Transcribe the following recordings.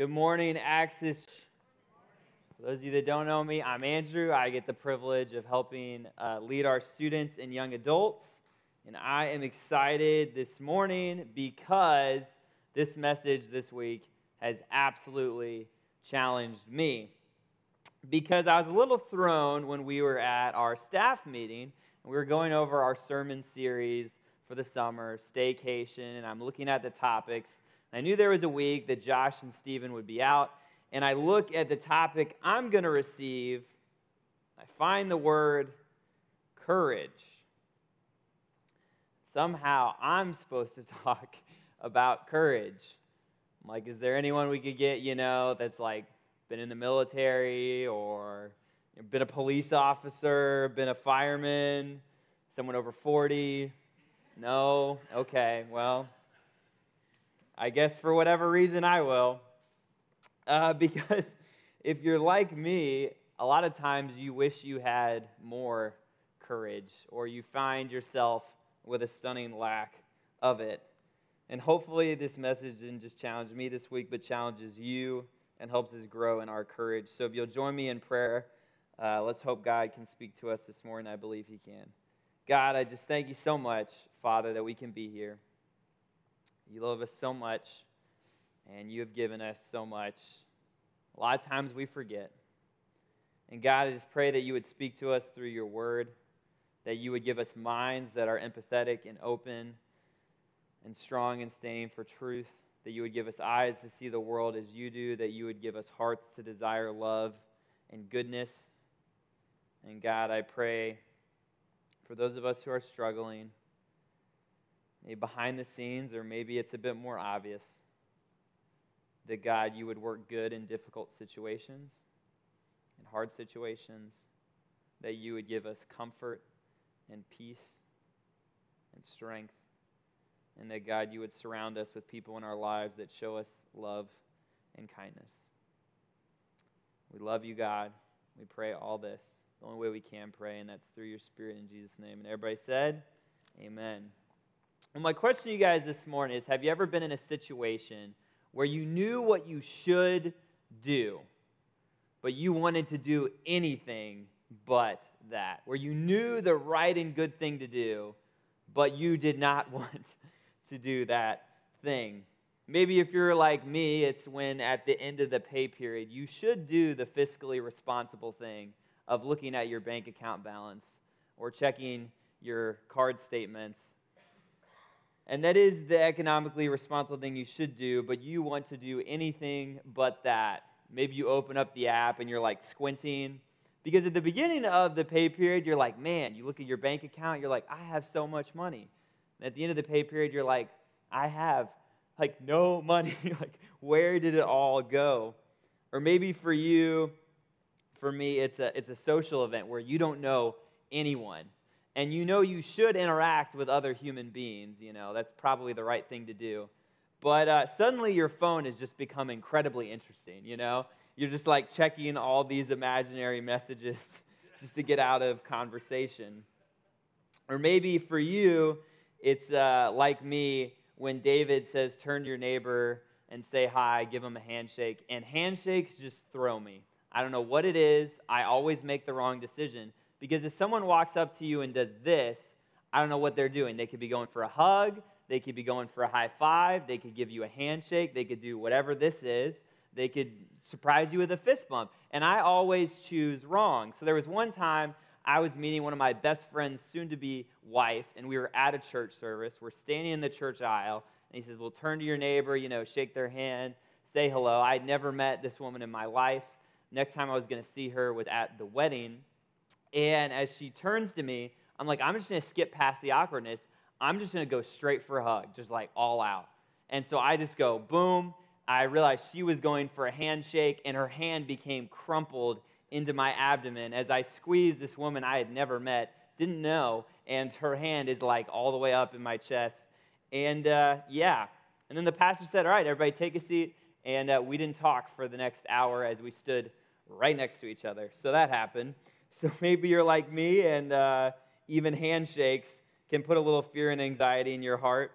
Good morning, Axis. For those of you that don't know me, I'm Andrew. I get the privilege of helping uh, lead our students and young adults. And I am excited this morning because this message this week has absolutely challenged me. Because I was a little thrown when we were at our staff meeting and we were going over our sermon series for the summer, staycation, and I'm looking at the topics. I knew there was a week that Josh and Stephen would be out, and I look at the topic I'm going to receive. I find the word courage. Somehow I'm supposed to talk about courage. I'm like, is there anyone we could get, you know, that's like been in the military or been a police officer, been a fireman, someone over 40? No? Okay, well, I guess for whatever reason I will. Uh, because if you're like me, a lot of times you wish you had more courage or you find yourself with a stunning lack of it. And hopefully, this message didn't just challenge me this week, but challenges you and helps us grow in our courage. So, if you'll join me in prayer, uh, let's hope God can speak to us this morning. I believe He can. God, I just thank you so much, Father, that we can be here. You love us so much, and you have given us so much. A lot of times we forget. And God, I just pray that you would speak to us through your word, that you would give us minds that are empathetic and open and strong and standing for truth, that you would give us eyes to see the world as you do, that you would give us hearts to desire love and goodness. And God, I pray for those of us who are struggling, maybe behind the scenes, or maybe it's a bit more obvious, that God, you would work good in difficult situations, in hard situations, that you would give us comfort and peace and strength and that God, you would surround us with people in our lives that show us love and kindness. We love you, God. We pray all this the only way we can pray, and that's through your Spirit in Jesus' name. And everybody said, Amen. Well, my question to you guys this morning is Have you ever been in a situation where you knew what you should do, but you wanted to do anything but that? Where you knew the right and good thing to do, but you did not want to do that thing. Maybe if you're like me, it's when at the end of the pay period, you should do the fiscally responsible thing of looking at your bank account balance or checking your card statements. And that is the economically responsible thing you should do, but you want to do anything but that. Maybe you open up the app and you're like squinting. Because at the beginning of the pay period, you're like, man, you look at your bank account, you're like, I have so much money. And at the end of the pay period, you're like, I have like no money. like, where did it all go? Or maybe for you, for me, it's a, it's a social event where you don't know anyone. And you know you should interact with other human beings. You know, that's probably the right thing to do. But uh, suddenly your phone has just become incredibly interesting. You know, you're just like checking all these imaginary messages just to get out of conversation. Or maybe for you, it's uh, like me when David says, Turn to your neighbor and say hi, give him a handshake. And handshakes just throw me. I don't know what it is. I always make the wrong decision. Because if someone walks up to you and does this, I don't know what they're doing. They could be going for a hug, they could be going for a high five, they could give you a handshake, they could do whatever this is. They could surprise you with a fist bump. And I always choose wrong. So there was one time I was meeting one of my best friend's soon to be wife, and we were at a church service. We're standing in the church aisle, and he says, Well, turn to your neighbor, you know, shake their hand, say hello. I'd never met this woman in my life. Next time I was going to see her was at the wedding. And as she turns to me, I'm like, I'm just to skip past the awkwardness. I'm just to go straight for a hug, just like all out. And so I just go, boom. I realized she was going for a handshake, and her hand became crumpled into my abdomen as I squeezed this woman I had never met, didn't know, and her hand is like all the way up in my chest. And uh, yeah. And then the pastor said, All right, everybody take a seat. And uh, we didn't talk for the next hour as we stood right next to each other. So that happened. So maybe you're like me, and uh, even handshakes can put a little fear and anxiety in your heart.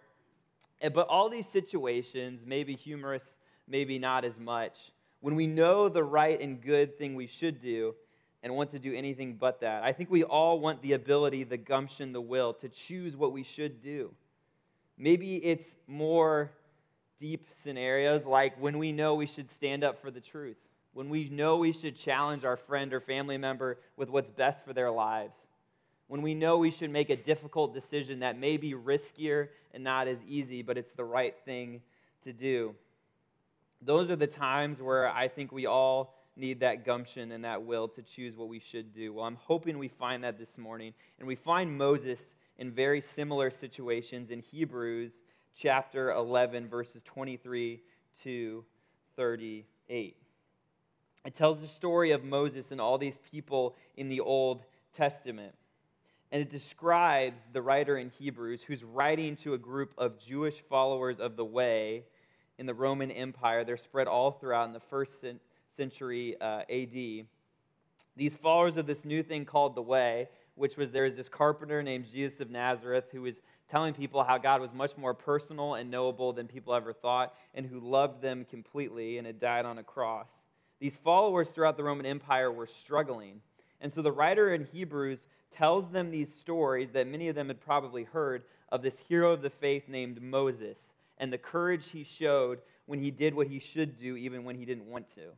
But all these situations, maybe humorous, maybe not as much. When we know the right and good thing we should do and want to do anything but that. I think we all want the ability, the gumption, the will to choose what we should do. Maybe it's more deep scenarios like when we know we should stand up for the truth, when we know we should challenge our friend or family member with what's best for their lives, when we know we should make a difficult decision that may be riskier and not as easy, but it's the right thing to do. Those are the times where I think we all need that gumption and that will to choose what we should do. Well, I'm hoping we find that this morning. And we find Moses in very similar situations in Hebrews chapter 11, verses 23 to 38. It tells the story of Moses and all these people in the Old Testament. And it describes the writer in Hebrews who's writing to a group of Jewish followers of the way in the Roman Empire. They're spread all throughout in the first century uh, AD. These followers of this new thing called the way, which was there is this carpenter named Jesus of Nazareth who was telling people how God was much more personal and knowable than people ever thought, and who loved them completely and had died on a cross. These followers throughout the Roman Empire were struggling. And so the writer in Hebrews tells them these stories that many of them had probably heard of this hero of the faith named Moses and the courage he showed when he did what he should do, even when he didn't want to.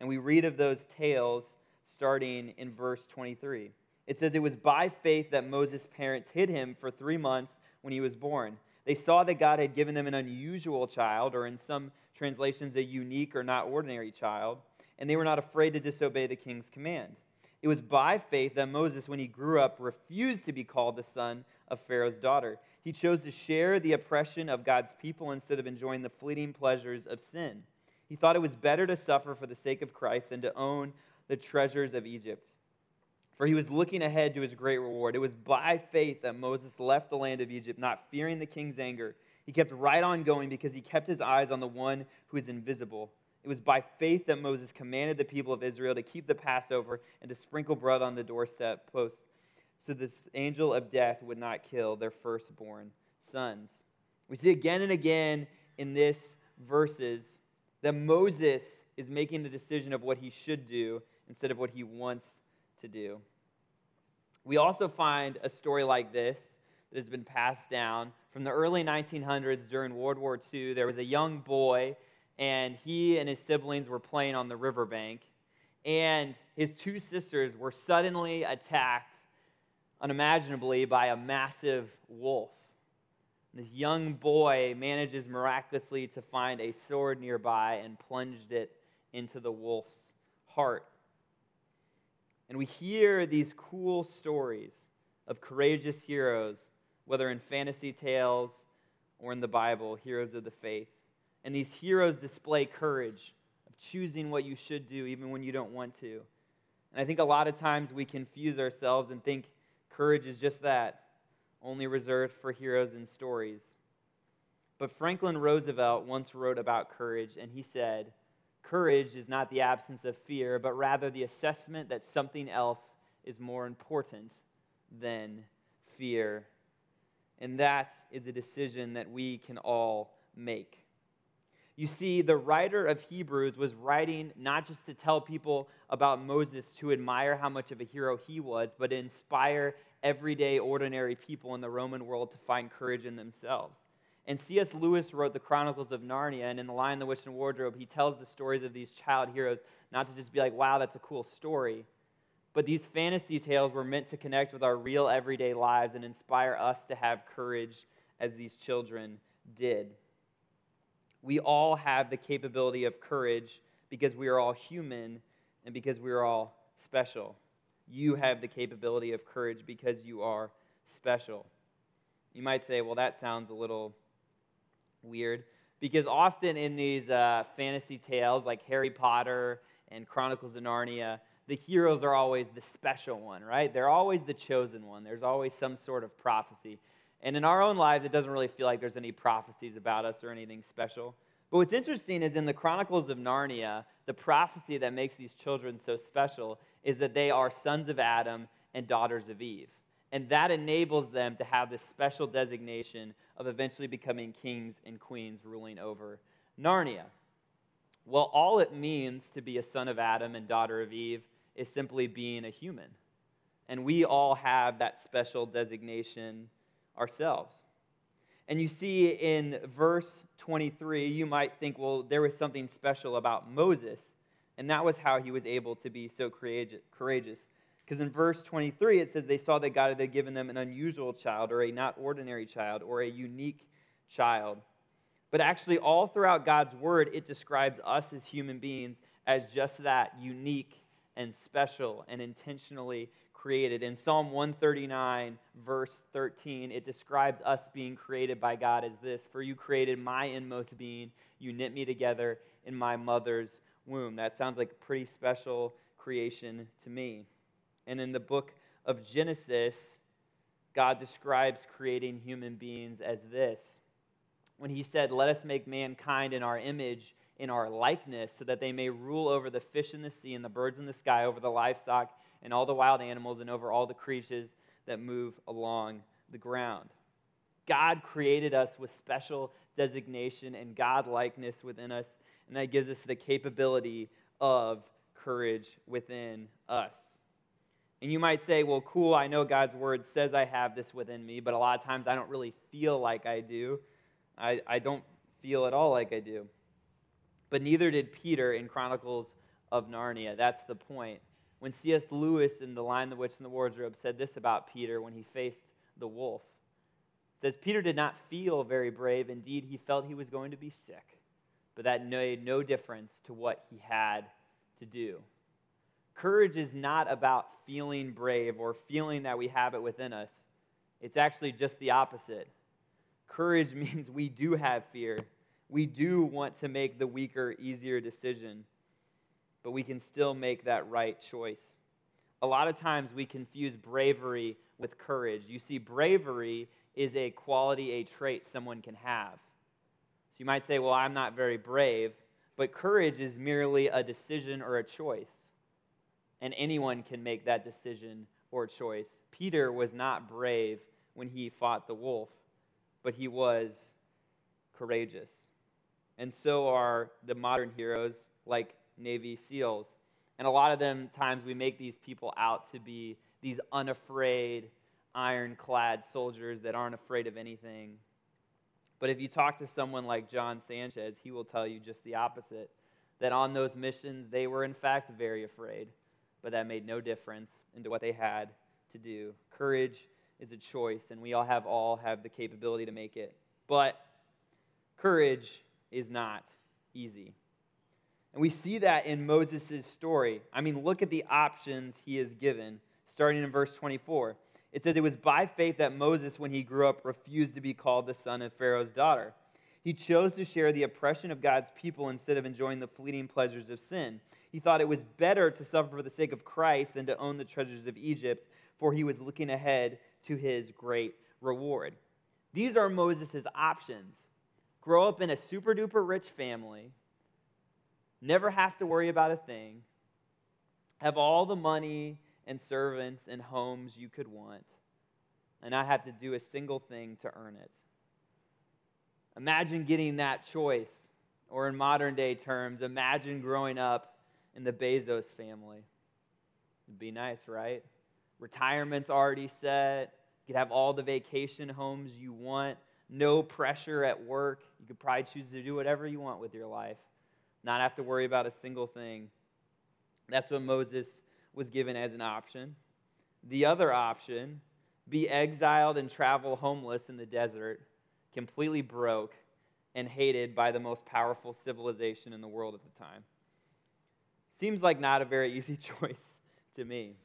And we read of those tales starting in verse 23. It says, It was by faith that Moses' parents hid him for three months when he was born. They saw that God had given them an unusual child, or in some translations, a unique or not ordinary child, and they were not afraid to disobey the king's command. It was by faith that Moses, when he grew up, refused to be called the son of Pharaoh's daughter. He chose to share the oppression of God's people instead of enjoying the fleeting pleasures of sin. He thought it was better to suffer for the sake of Christ than to own the treasures of Egypt. For he was looking ahead to his great reward. It was by faith that Moses left the land of Egypt, not fearing the king's anger. He kept right on going because he kept his eyes on the one who is invisible. It was by faith that Moses commanded the people of Israel to keep the Passover and to sprinkle blood on the doorstep post so this angel of death would not kill their firstborn sons. We see again and again in this verses that Moses is making the decision of what he should do instead of what he wants to do. We also find a story like this that has been passed down from the early 1900s during World War II. There was a young boy, and he and his siblings were playing on the riverbank, and his two sisters were suddenly attacked unimaginably by a massive wolf. This young boy manages miraculously to find a sword nearby and plunged it into the wolf's heart. And we hear these cool stories of courageous heroes, whether in fantasy tales or in the Bible, heroes of the faith. And these heroes display courage of choosing what you should do even when you don't want to. And I think a lot of times we confuse ourselves and think courage is just that, only reserved for heroes and stories. But Franklin Roosevelt once wrote about courage, and he said, Courage is not the absence of fear, but rather the assessment that something else is more important than fear. And that is a decision that we can all make. You see, the writer of Hebrews was writing not just to tell people about Moses to admire how much of a hero he was, but to inspire everyday, ordinary people in the Roman world to find courage in themselves. And C.S. Lewis wrote the Chronicles of Narnia, and in The Lion, the Witch, and Wardrobe, he tells the stories of these child heroes not to just be like, wow, that's a cool story, but these fantasy tales were meant to connect with our real everyday lives and inspire us to have courage as these children did. We all have the capability of courage because we are all human and because we are all special. You have the capability of courage because you are special. You might say, well, that sounds a little weird because often in these uh, fantasy tales like Harry Potter and Chronicles of Narnia, the heroes are always the special one, right? They're always the chosen one. There's always some sort of prophecy. And in our own lives, it doesn't really feel like there's any prophecies about us or anything special. But what's interesting is in the Chronicles of Narnia, the prophecy that makes these children so special is that they are sons of Adam and daughters of Eve. And that enables them to have this special designation of eventually becoming kings and queens ruling over Narnia. Well, all it means to be a son of Adam and daughter of Eve is simply being a human. And we all have that special designation ourselves. And you see in verse 23, you might think, well, there was something special about Moses, and that was how he was able to be so courageous. Because in verse 23, it says they saw that God had given them an unusual child, or a not ordinary child, or a unique child. But actually, all throughout God's word, it describes us as human beings as just that unique and special and intentionally created. In Psalm 139, verse 13, it describes us being created by God as this For you created my inmost being, you knit me together in my mother's womb. That sounds like a pretty special creation to me. And in the book of Genesis, God describes creating human beings as this when he said, Let us make mankind in our image, in our likeness, so that they may rule over the fish in the sea and the birds in the sky, over the livestock and all the wild animals, and over all the creatures that move along the ground. God created us with special designation and God likeness within us, and that gives us the capability of courage within us. And you might say, well, cool, I know God's word says I have this within me, but a lot of times I don't really feel like I do. I, I don't feel at all like I do. But neither did Peter in Chronicles of Narnia. That's the point. When C.S. Lewis in The Lion, the Witch, and the Wardrobe said this about Peter when he faced the wolf, says, Peter did not feel very brave. Indeed, he felt he was going to be sick. But that made no difference to what he had to do. Courage is not about feeling brave or feeling that we have it within us. It's actually just the opposite. Courage means we do have fear. We do want to make the weaker, easier decision, but we can still make that right choice. A lot of times we confuse bravery with courage. You see, bravery is a quality, a trait someone can have. So you might say, well, I'm not very brave, but courage is merely a decision or a choice. And anyone can make that decision or choice. Peter was not brave when he fought the wolf but he was courageous. And so are the modern heroes like Navy SEALs. And a lot of them times we make these people out to be these unafraid, ironclad soldiers that aren't afraid of anything. But if you talk to someone like John Sanchez, he will tell you just the opposite that on those missions, they were in fact very afraid, but that made no difference into what they had to do. Courage is a choice, and we all have all have the capability to make it. But courage is not easy. And we see that in Moses' story. I mean, look at the options he is given, starting in verse 24. It says, It was by faith that Moses, when he grew up, refused to be called the son of Pharaoh's daughter. He chose to share the oppression of God's people instead of enjoying the fleeting pleasures of sin. He thought it was better to suffer for the sake of Christ than to own the treasures of Egypt, for he was looking ahead to his great reward. These are Moses' options grow up in a super duper rich family, never have to worry about a thing, have all the money and servants and homes you could want, and not have to do a single thing to earn it. Imagine getting that choice, or in modern day terms, imagine growing up in the Bezos family. It'd be nice, right? Retirement's already set. You could have all the vacation homes you want. No pressure at work. You could probably choose to do whatever you want with your life, not have to worry about a single thing. That's what Moses was given as an option. The other option, be exiled and travel homeless in the desert, completely broke and hated by the most powerful civilization in the world at the time. Seems like not a very easy choice to me.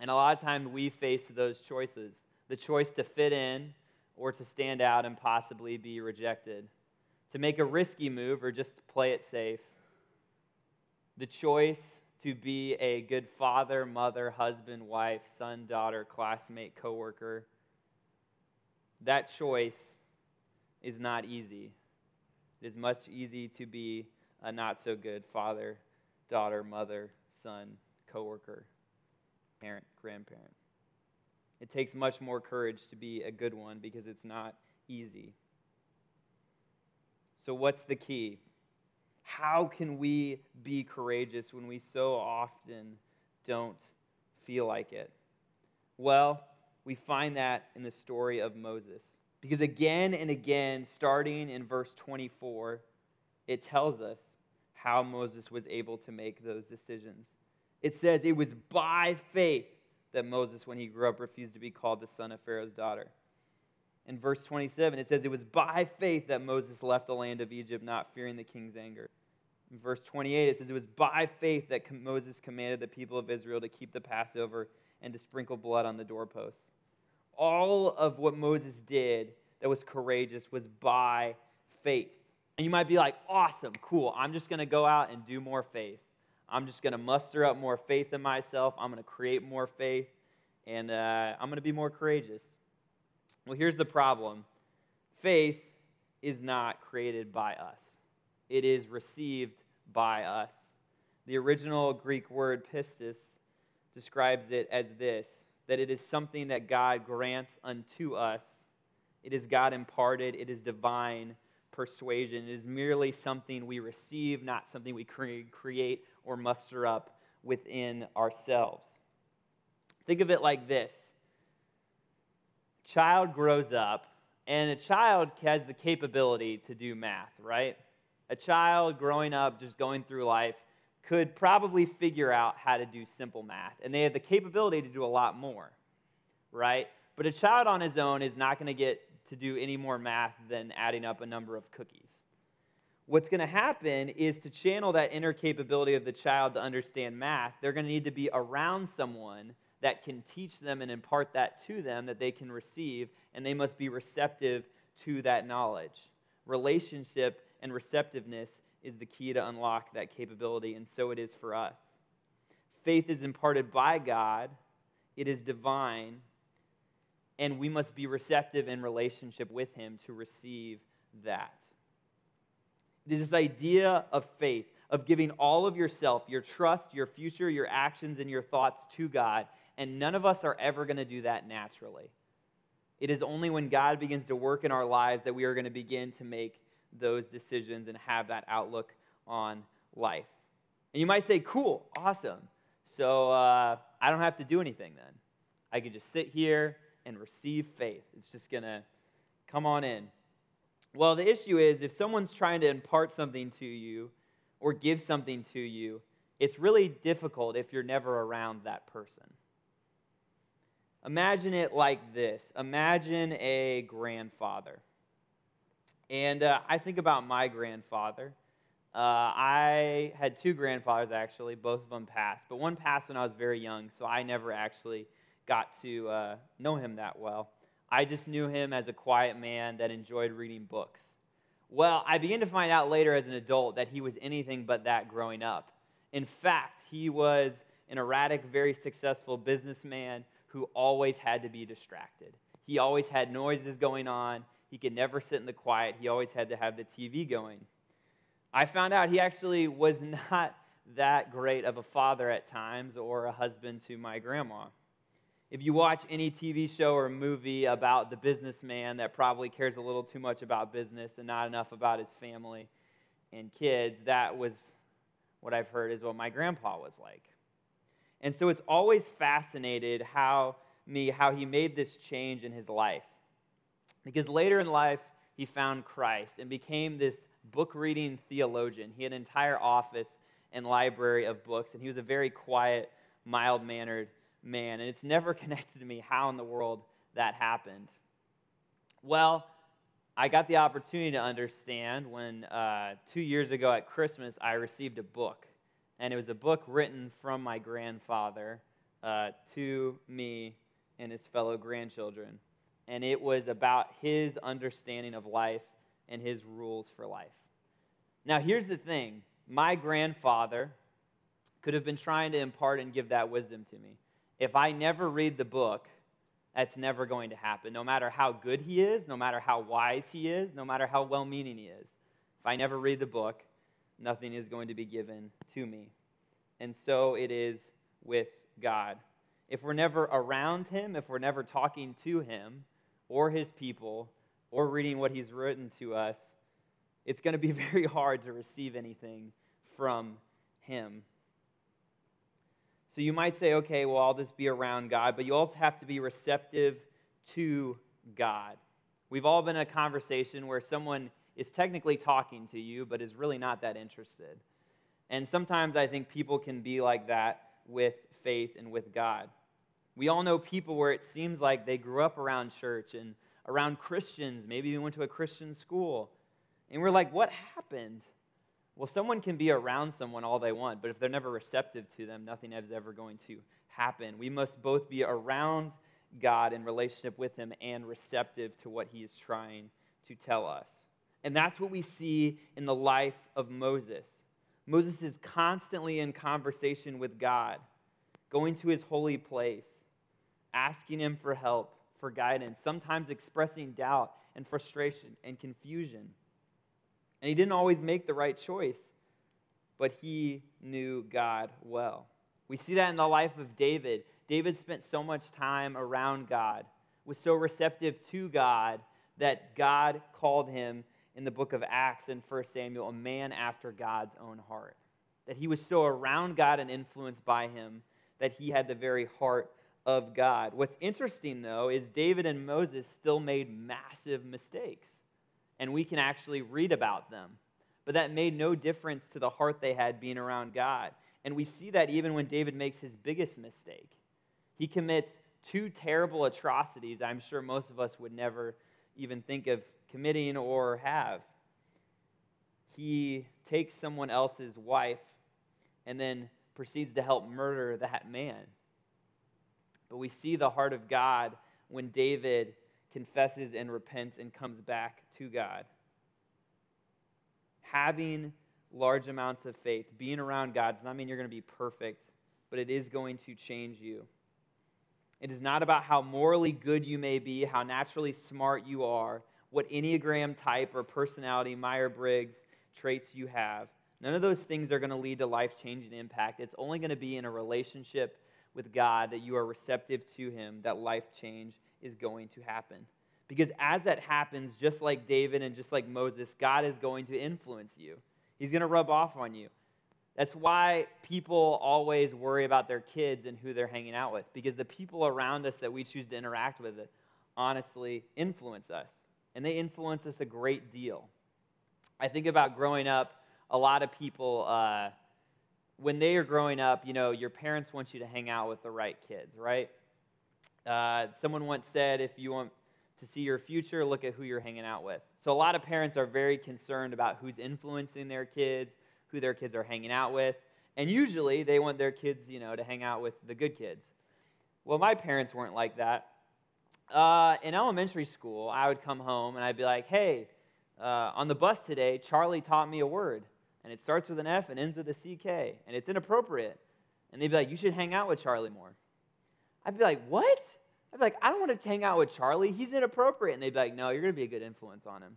And a lot of times we face those choices the choice to fit in or to stand out and possibly be rejected, to make a risky move or just play it safe, the choice to be a good father, mother, husband, wife, son, daughter, classmate, coworker. That choice is not easy. It is much easy to be a not so good father, daughter, mother, son, coworker parent, grandparent. It takes much more courage to be a good one because it's not easy. So, what's the key? How can we be courageous when we so often don't feel like it? Well, we find that in the story of Moses. Because again and again, starting in verse 24, it tells us how Moses was able to make those decisions. It says it was by faith that Moses, when he grew up, refused to be called the son of Pharaoh's daughter. In verse 27, it says it was by faith that Moses left the land of Egypt, not fearing the king's anger. In verse 28, it says it was by faith that Moses commanded the people of Israel to keep the Passover and to sprinkle blood on the doorposts. All of what Moses did that was courageous was by faith. And you might be like, awesome, cool. I'm just going to go out and do more faith. I'm just going to muster up more faith in myself. I'm going to create more faith, and uh, I'm going to be more courageous. Well, here's the problem faith is not created by us, it is received by us. The original Greek word pistis describes it as this that it is something that God grants unto us. It is God imparted, it is divine persuasion. It is merely something we receive, not something we create or muster up within ourselves. Think of it like this child grows up, and a child has the capability to do math, right? A child growing up, just going through life, could probably figure out how to do simple math, and they have the capability to do a lot more, right? But a child on his own is not going to get to do any more math than adding up a number of cookies what's going to happen is to channel that inner capability of the child to understand math, they're going to need to be around someone that can teach them and impart that to them that they can receive, and they must be receptive to that knowledge. Relationship and receptiveness is the key to unlock that capability, and so it is for us. Faith is imparted by God, it is divine, and we must be receptive in relationship with Him to receive that this idea of faith, of giving all of yourself, your trust, your future, your actions, and your thoughts to God. And none of us are ever going to do that naturally. It is only when God begins to work in our lives that we are going to begin to make those decisions and have that outlook on life. And you might say, cool, awesome. So uh, I don't have to do anything then. I can just sit here and receive faith. It's just going to come on in. Well, the issue is if someone's trying to impart something to you or give something to you, it's really difficult if you're never around that person. Imagine it like this Imagine a grandfather. And uh, I think about my grandfather. Uh, I had two grandfathers actually, both of them passed, but one passed when I was very young, so I never actually got to uh, know him that well. I just knew him as a quiet man that enjoyed reading books. Well, I began to find out later as an adult that he was anything but that growing up. In fact, he was an erratic, very successful businessman who always had to be distracted. He always had noises going on. He could never sit in the quiet. He always had to have the TV going. I found out he actually was not that great of a father at times or a husband to my grandma. If you watch any TV show or movie about the businessman that probably cares a little too much about business and not enough about his family and kids, that was what I've heard is what my grandpa was like. And so it's always fascinated how me how he made this change in his life. Because later in life he found Christ and became this book reading theologian. He had an entire office and library of books and he was a very quiet, mild-mannered man. And it's never connected to me how in the world that happened. Well, I got the opportunity to understand when uh, two years ago at Christmas I received a book. And it was a book written from my grandfather uh, to me and his fellow grandchildren. And it was about his understanding of life and his rules for life. Now, here's the thing my grandfather could have been trying to impart and give that wisdom to me if I never read the book, that's never going to happen. No matter how good he is, no matter how wise he is, no matter how well meaning he is. If I never read the book, nothing is going to be given to me. And so it is with God. If we're never around him, if we're never talking to him or his people or reading what he's written to us, it's going to be very hard to receive anything from Him. So you might say, okay, well, I'll just be around God, but you also have to be receptive to God. We've all been in a conversation where someone is technically talking to you, but is really not that interested. And sometimes I think people can be like that with faith and with God. We all know people where it seems like they grew up around church and around Christians, maybe even went to a Christian school. And we're like, what happened? Well, someone can be around someone all they want, but if they're never receptive to them, nothing is ever going to happen. We must both be around God in relationship with Him and receptive to what He is trying to tell us. And that's what we see in the life of Moses. Moses is constantly in conversation with God, going to his holy place, asking Him for help, for guidance, sometimes expressing doubt and frustration and confusion. And he didn't always make the right choice, but he knew God well. We see that in the life of David. David spent so much time around God, was so receptive to God that God called him in the book of Acts and 1 Samuel a man after God's own heart. That he was so around God and influenced by him that he had the very heart of God. What's interesting, though, is David and Moses still made massive mistakes and we can actually read about them. But that made no difference to the heart they had being around God. And we see that even when David makes his biggest mistake. He commits two terrible atrocities I'm sure most of us would never even think of committing or have. He takes someone else's wife and then proceeds to help murder that man. But we see the heart of God when David confesses and repents and comes back to God. Having large amounts of faith, being around God, does not mean you're going to be perfect, but it is going to change you. It is not about how morally good you may be, how naturally smart you are, what Enneagram type or personality, Myers Briggs traits you have. None of those things are going to lead to life changing impact. It's only going to be in a relationship with God that you are receptive to Him that life change is going to happen. Because as that happens, just like David and just like Moses, God is going to influence you. He's going to rub off on you. That's why people always worry about their kids and who they're hanging out with, because the people around us that we choose to interact with honestly influence us. And they influence us a great deal. I think about growing up, a lot of people, uh, when they are growing up, you know, your parents want you to hang out with the right kids, right? Uh, someone once said, if you want to see your future, look at who you're hanging out with. So, a lot of parents are very concerned about who's influencing their kids, who their kids are hanging out with. And usually they want their kids, you know, to hang out with the good kids. Well, my parents weren't like that. Uh, in elementary school, I would come home and I'd be like, hey, uh, on the bus today, Charlie taught me a word. And it starts with an F and ends with a CK. And it's inappropriate. And they'd be like, you should hang out with Charlie more. I'd be like, what? I'd be like, I don't want to hang out with Charlie. He's inappropriate. And they'd be like, no, you're going to be a good influence on him.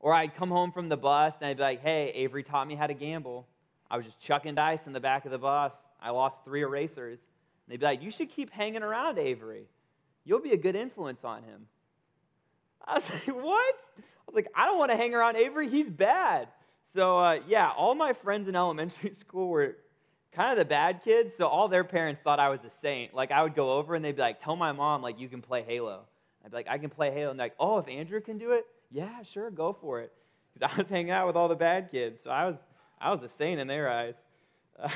Or I'd come home from the bus and I'd be like, hey, Avery taught me how to gamble. I was just chucking dice in the back of the bus. I lost three erasers. And they'd be like, you should keep hanging around Avery. You'll be a good influence on him. I was like, what? I was like, I don't want to hang around Avery. He's bad. So, uh, yeah, all my friends in elementary school were kind of the bad kids, so all their parents thought I was a saint. Like I would go over and they'd be like, "Tell my mom like you can play Halo." I'd be like, "I can play Halo." And they're like, "Oh, if Andrew can do it, yeah, sure, go for it." Because I was hanging out with all the bad kids, so I was I was a saint in their eyes.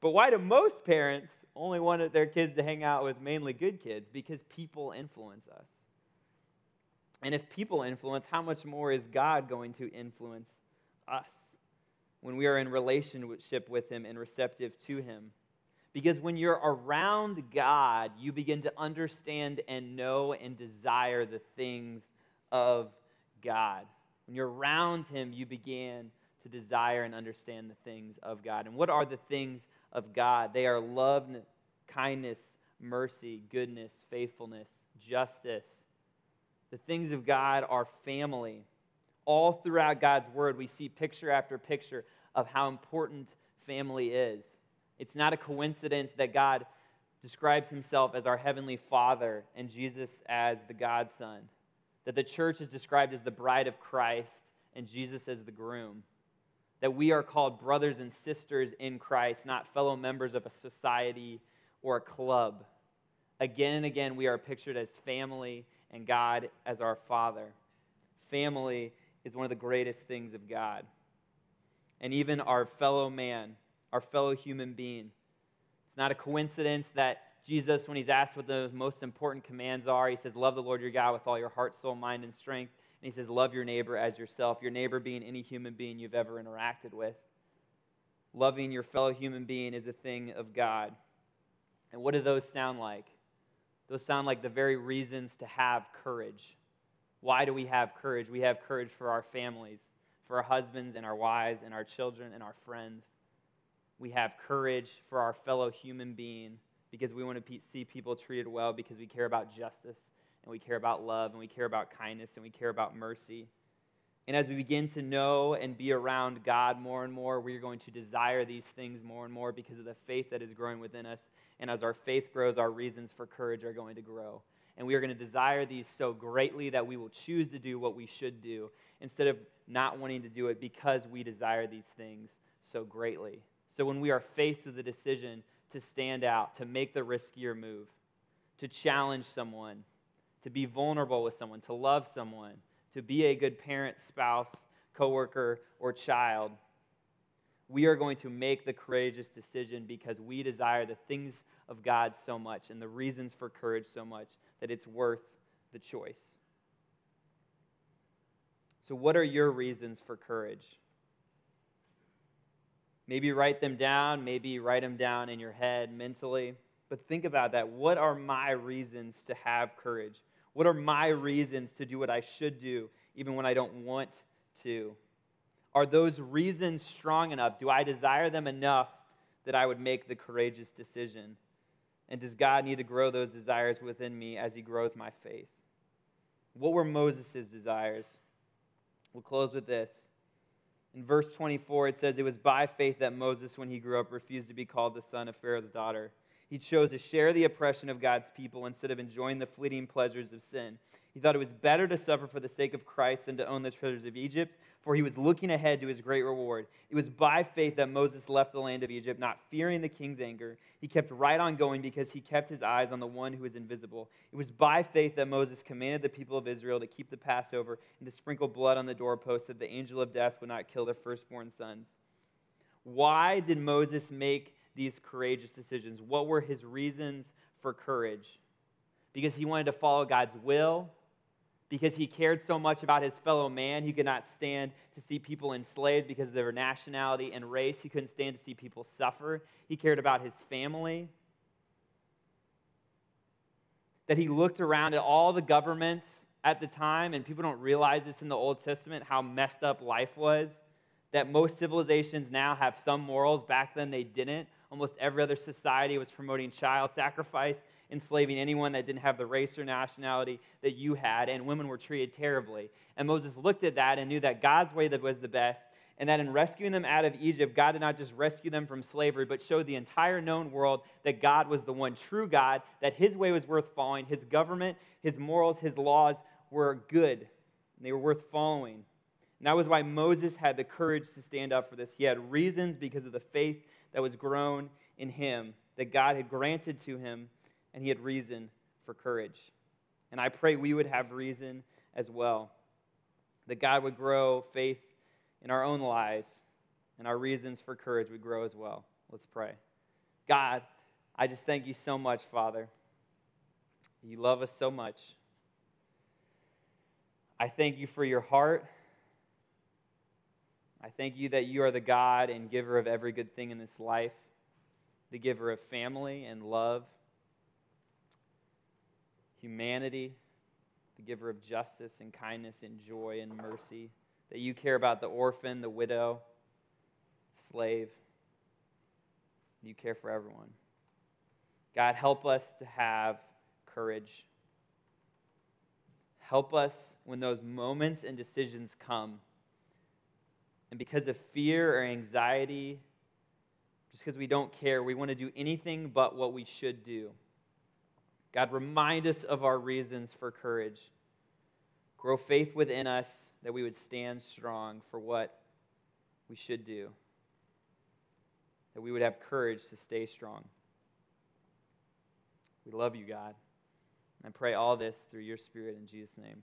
But why do most parents only want their kids to hang out with mainly good kids? Because people influence us. And if people influence, how much more is God going to influence us? When we are in relationship with Him and receptive to Him. Because when you're around God, you begin to understand and know and desire the things of God. When you're around Him, you begin to desire and understand the things of God. And what are the things of God? They are love, kindness, mercy, goodness, faithfulness, justice. The things of God are family all throughout God's word, we see picture after picture of how important family is. It's not a coincidence that God describes himself as our heavenly Father and Jesus as the Godson. That the church is described as the bride of Christ and Jesus as the groom. That we are called brothers and sisters in Christ, not fellow members of a society or a club. Again and again, we are pictured as family and God as our Father. Family is one of the greatest things of God. And even our fellow man, our fellow human being. It's not a coincidence that Jesus, when he's asked what the most important commands are, he says, Love the Lord your God with all your heart, soul, mind, and strength. And he says, Love your neighbor as yourself, your neighbor being any human being you've ever interacted with. Loving your fellow human being is a thing of God. And what do those sound like? Those sound like the very reasons to have courage. Why do we have courage? We have courage for our families, for our husbands and our wives and our children and our friends. We have courage for our fellow human being because we want to see people treated well because we care about justice and we care about love and we care about kindness and we care about mercy. And as we begin to know and be around God more and more, we're going to desire these things more and more because of the faith that is growing within us. And as our faith grows, our reasons for courage are going to grow. And we are going to desire these so greatly that we will choose to do what we should do instead of not wanting to do it because we desire these things so greatly. So when we are faced with a decision to stand out, to make the riskier move, to challenge someone, to be vulnerable with someone, to love someone, to be a good parent, spouse, coworker, or child. We are going to make the courageous decision because we desire the things of God so much and the reasons for courage so much that it's worth the choice. So, what are your reasons for courage? Maybe write them down, maybe write them down in your head mentally. But think about that. What are my reasons to have courage? What are my reasons to do what I should do, even when I don't want to? Are those reasons strong enough? Do I desire them enough that I would make the courageous decision? And does God need to grow those desires within me as He grows my faith? What were Moses' desires? We'll close with this. In verse 24, it says, It was by faith that Moses, when he grew up, refused to be called the son of Pharaoh's daughter he chose to share the oppression of God's people instead of enjoying the fleeting pleasures of sin. He thought it was better to suffer for the sake of Christ than to own the treasures of Egypt, for he was looking ahead to his great reward. It was by faith that Moses left the land of Egypt, not fearing the king's anger. He kept right on going because he kept his eyes on the one who is invisible. It was by faith that Moses commanded the people of Israel to keep the Passover and to sprinkle blood on the doorpost that the angel of death would not kill their firstborn sons. Why did Moses make these courageous decisions? What were his reasons for courage? Because he wanted to follow God's will, because he cared so much about his fellow man, he could not stand to see people enslaved because of their nationality and race. He couldn't stand to see people suffer. He cared about his family. That he looked around at all the governments at the time, and people don't realize this in the Old Testament, how messed up life was. That most civilizations now have some morals, back then they didn't. Almost every other society was promoting child sacrifice, enslaving anyone that didn't have the race or nationality that you had, and women were treated terribly. And Moses looked at that and knew that God's way was the best, and that in rescuing them out of Egypt, God did not just rescue them from slavery, but showed the entire known world that God was the one true God, that his way was worth following, his government, his morals, his laws were good, and they were worth following. And that was why Moses had the courage to stand up for this. He had reasons because of the faith that was grown in him, that God had granted to him, and he had reason for courage. And I pray we would have reason as well, that God would grow faith in our own lives, and our reasons for courage would grow as well. Let's pray. God, I just thank you so much, Father. You love us so much. I thank you for your heart. I thank you that you are the God and giver of every good thing in this life, the giver of family and love, humanity, the giver of justice and kindness and joy and mercy, that you care about the orphan, the widow, slave. You care for everyone. God, help us to have courage. Help us when those moments and decisions come and because of fear or anxiety, just because we don't care, we want to do anything but what we should do. God, remind us of our reasons for courage. Grow faith within us that we would stand strong for what we should do, that we would have courage to stay strong. We love you, God. And I pray all this through your Spirit in Jesus' name.